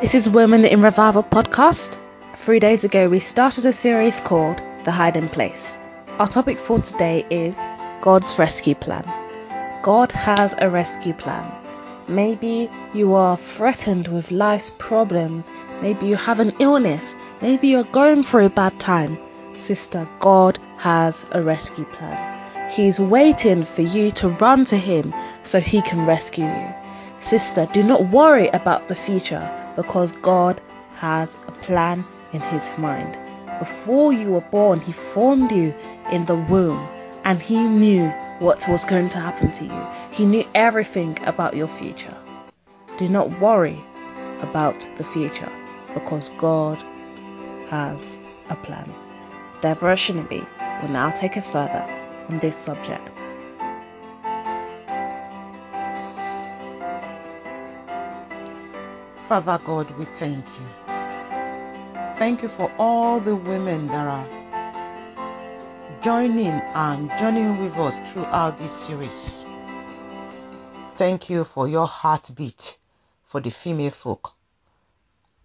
This is Women in Revival podcast. Three days ago, we started a series called The Hiding Place. Our topic for today is God's rescue plan. God has a rescue plan. Maybe you are threatened with life's problems. Maybe you have an illness. Maybe you're going through a bad time. Sister, God has a rescue plan. He's waiting for you to run to Him so He can rescue you. Sister, do not worry about the future because God has a plan in His mind. Before you were born, He formed you in the womb and He knew what was going to happen to you. He knew everything about your future. Do not worry about the future because God has a plan. Deborah Shinabi will now take us further on this subject. Father God, we thank you. Thank you for all the women that are joining and joining with us throughout this series. Thank you for your heartbeat for the female folk.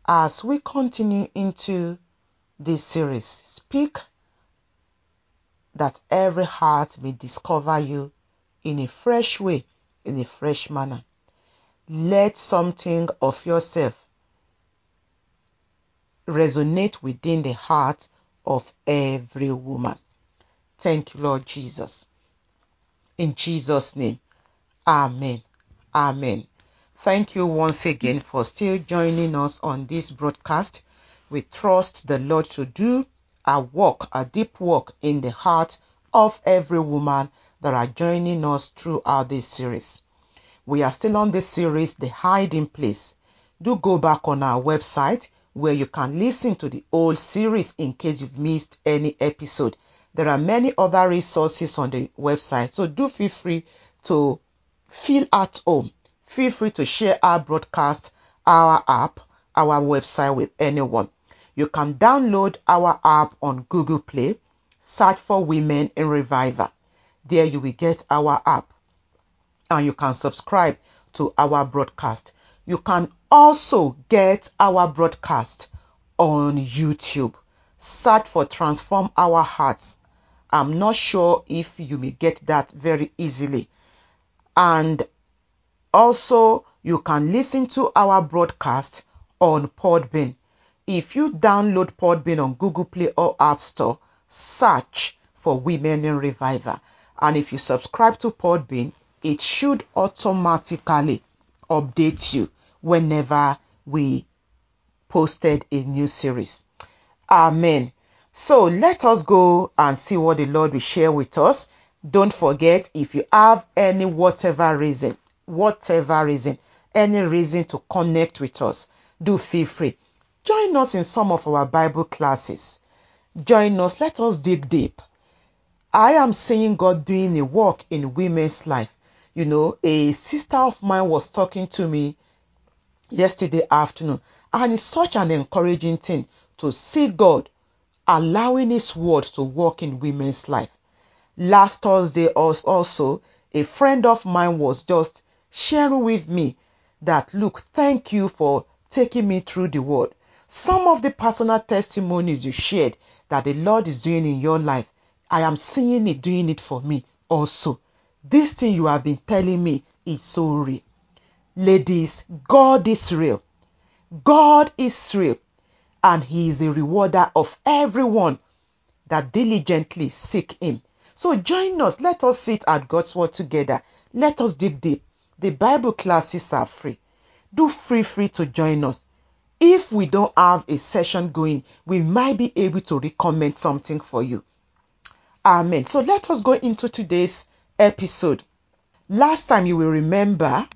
As we continue into this series, speak that every heart may discover you in a fresh way, in a fresh manner let something of yourself resonate within the heart of every woman. Thank you, Lord Jesus. In Jesus' name, Amen. Amen. Thank you once again for still joining us on this broadcast. We trust the Lord to do a work, a deep work in the heart of every woman that are joining us throughout this series. We are still on this series, The Hiding Place. Do go back on our website where you can listen to the old series in case you've missed any episode. There are many other resources on the website, so do feel free to feel at home. Feel free to share our broadcast, our app, our website with anyone. You can download our app on Google Play, search for Women in Revival. There you will get our app and you can subscribe to our broadcast. You can also get our broadcast on YouTube. Search for Transform Our Hearts. I'm not sure if you may get that very easily. And also, you can listen to our broadcast on Podbean. If you download Podbean on Google Play or App Store, search for Women in Revival. And if you subscribe to Podbean, it should automatically update you whenever we posted a new series. Amen. So let us go and see what the Lord will share with us. Don't forget if you have any whatever reason, whatever reason, any reason to connect with us, do feel free. Join us in some of our Bible classes. Join us. Let us dig deep. I am seeing God doing a work in women's life you know, a sister of mine was talking to me yesterday afternoon, and it's such an encouraging thing to see God allowing His word to work in women's life. Last Thursday, also, a friend of mine was just sharing with me that, look, thank you for taking me through the word. Some of the personal testimonies you shared that the Lord is doing in your life, I am seeing it doing it for me also. This thing you have been telling me is so real. Ladies, God is real. God is real. And He is a rewarder of everyone that diligently seek Him. So join us. Let us sit at God's Word together. Let us dig deep. The Bible classes are free. Do free free to join us. If we don't have a session going, we might be able to recommend something for you. Amen. So let us go into today's episode. Last time you will remember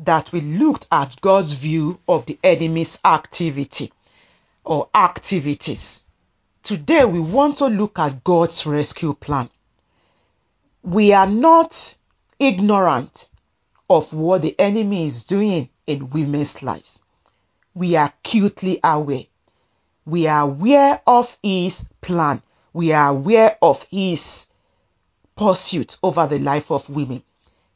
that we looked at God's view of the enemy's activity or activities. Today we want to look at God's rescue plan. We are not ignorant of what the enemy is doing in women's lives. We are acutely aware. We are aware of his plan. We are aware of his pursuit over the life of women.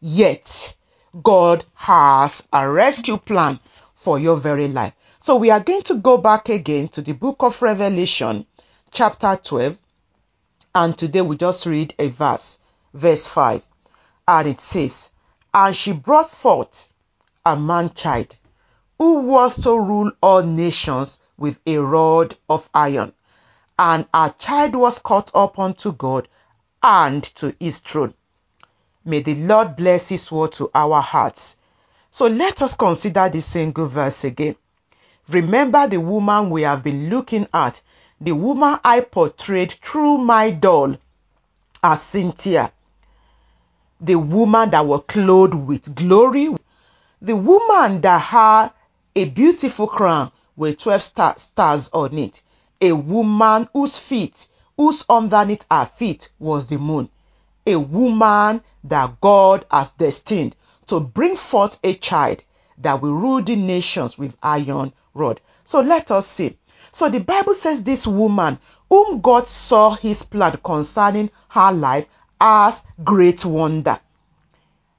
Yet, God has a rescue plan for your very life. So we are going to go back again to the book of Revelation, chapter 12, and today we just read a verse, verse 5, and it says, And she brought forth a man child, who was to rule all nations with a rod of iron, and our child was caught up unto God and to his throne. May the Lord bless his word to our hearts. So let us consider this single verse again. Remember the woman we have been looking at, the woman I portrayed through my doll as Cynthia, the woman that was clothed with glory, the woman that had a beautiful crown with 12 star- stars on it, a woman whose feet, whose underneath her feet was the moon, a woman that God has destined to bring forth a child that will rule the nations with iron rod. So let us see. So the Bible says this woman, whom God saw his plan concerning her life as great wonder.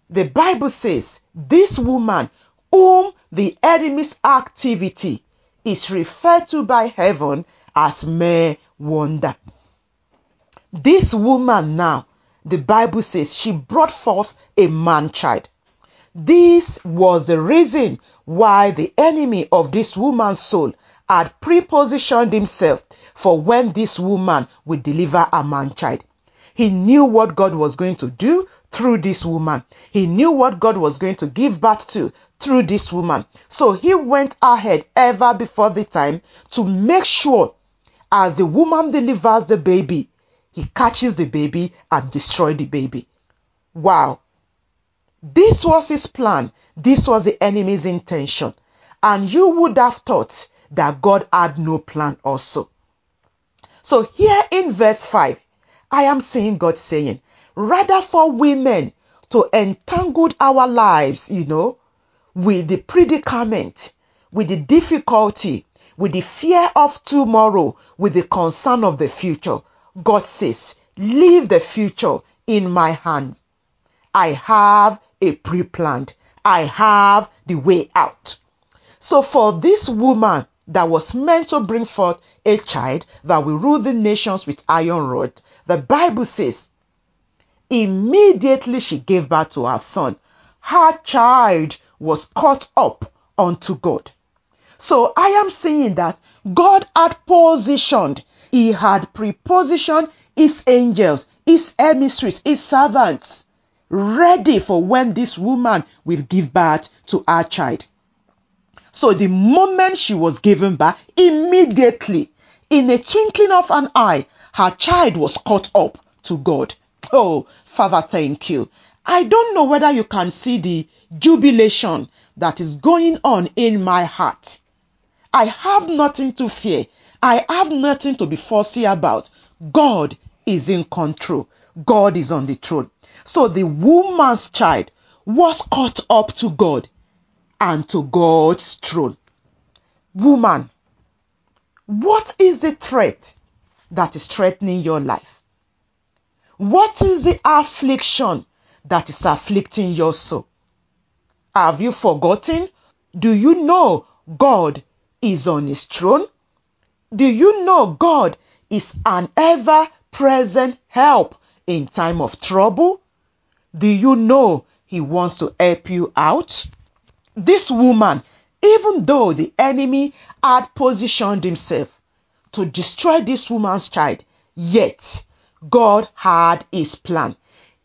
The Bible says this woman, whom the enemy's activity is referred to by heaven as mere wonder. This woman now, the Bible says she brought forth a man child. This was the reason why the enemy of this woman's soul had prepositioned himself for when this woman would deliver a man child. He knew what God was going to do through this woman. He knew what God was going to give birth to through this woman. So he went ahead ever before the time to make sure as the woman delivers the baby, he catches the baby and destroys the baby. Wow. This was his plan. This was the enemy's intention. And you would have thought that God had no plan also. So here in verse 5, I am seeing God saying, rather for women to entangle our lives, you know, with the predicament, with the difficulty, with the fear of tomorrow, with the concern of the future. God says, leave the future in my hands. I have a pre planned, I have the way out. So, for this woman that was meant to bring forth a child that will rule the nations with iron rod, the Bible says, immediately she gave birth to her son. Her child was caught up unto God. So I am saying that God had positioned, He had prepositioned His angels, His emissaries, His servants, ready for when this woman will give birth to her child. So the moment she was given birth, immediately, in a twinkling of an eye, her child was caught up to God. Oh, Father, thank you. I don't know whether you can see the jubilation that is going on in my heart. I have nothing to fear. I have nothing to be fussy about. God is in control. God is on the throne. So the woman's child was caught up to God and to God's throne. Woman, what is the threat that is threatening your life? What is the affliction that is afflicting your soul? Have you forgotten? Do you know God is on his throne? Do you know God is an ever present help in time of trouble? Do you know he wants to help you out? This woman, even though the enemy had positioned himself to destroy this woman's child, yet God had his plan.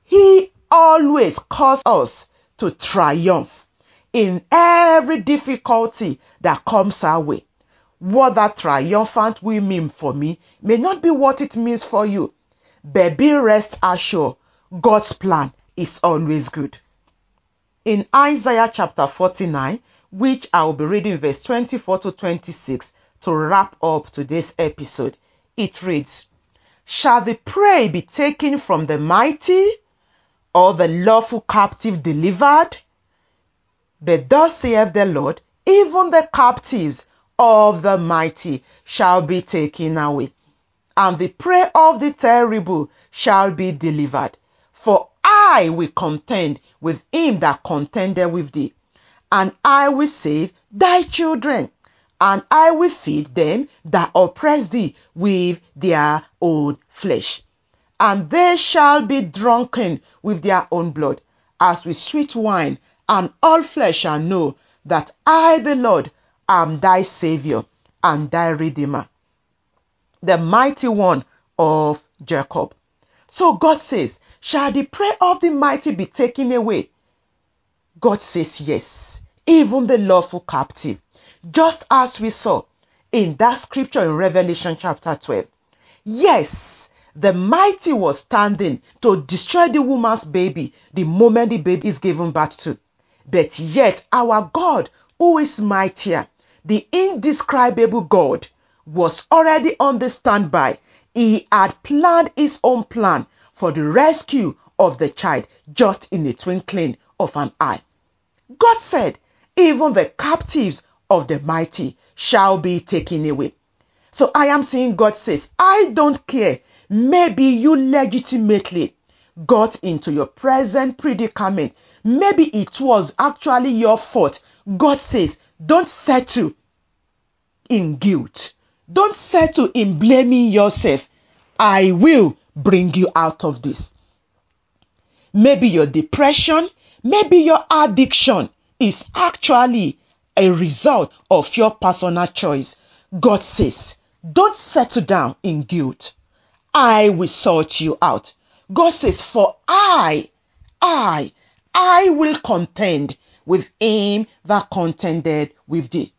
He always calls us to triumph in every difficulty that comes our way. What that triumphant will mean for me may not be what it means for you. But be rest assured, God's plan is always good. In Isaiah chapter 49, which I will be reading verse 24 to 26 to wrap up today's episode, it reads, Shall the prey be taken from the mighty, or the lawful captive delivered? But thus saith the Lord, even the captives of the mighty shall be taken away, and the prey of the terrible shall be delivered. For I will contend with him that contended with thee, and I will save thy children. and I will feed them that oppress thee with their own flesh. And they shall be drunken with their own blood, as with sweet wine, and all flesh shall know that I, the Lord, am thy Savior and thy Redeemer, the mighty one of Jacob. So God says, Shall the prey of the mighty be taken away? God says, Yes, even the lawful captive. Just as we saw in that scripture in Revelation chapter 12. Yes, the mighty was standing to destroy the woman's baby the moment the baby is given birth to. But yet, our God, who is mightier, the indescribable God, was already on the standby. He had planned his own plan for the rescue of the child just in the twinkling of an eye. God said, even the captives of the mighty shall be taken away. So I am saying God says, I don't care. Maybe you legitimately got into your present predicament. Maybe it was actually your fault. God says, don't settle in guilt. Don't settle in blaming yourself. I will bring you out of this. Maybe your depression, maybe your addiction is actually a result of your personal choice. God says, don't settle down in guilt. I will sort you out. God says, for I, I, I will contend with him that contended with thee.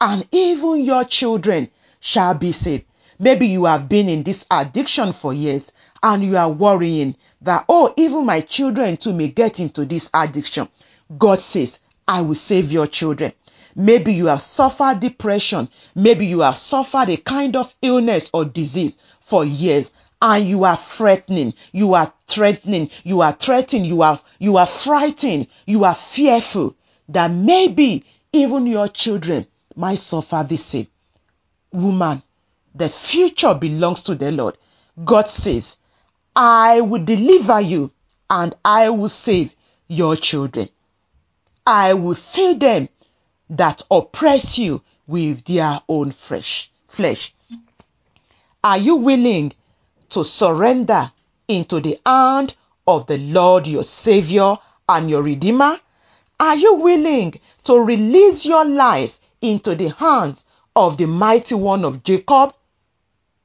And even your children shall be saved. Maybe you have been in this addiction for years and you are worrying that, oh, even my children too may get into this addiction. God says, I will save your children. Maybe you have suffered depression. Maybe you have suffered a kind of illness or disease for years and you are threatening, you are threatening, you are threatening, you are, you are frightened, you are fearful that maybe even your children might suffer the same. Woman, the future belongs to the Lord. God says, I will deliver you and I will save your children. I will fill them that oppress you with their own flesh. Flesh. Are you willing to surrender into the hand of the Lord your Savior and your Redeemer? Are you willing to release your life into the hands of the mighty one of Jacob?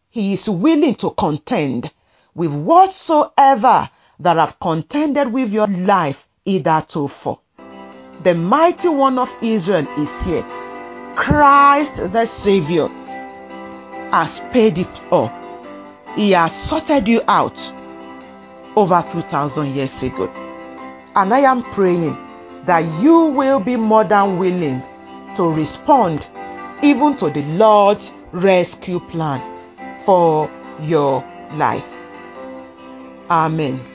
He is willing to contend with whatsoever that have contended with your life hitherto for. The mighty one of Israel is here. Christ the Savior has paid it all. He has sorted you out over 2000 years ago. And I am praying that you will be more than willing to respond even to the Lord's rescue plan for your life. Amen.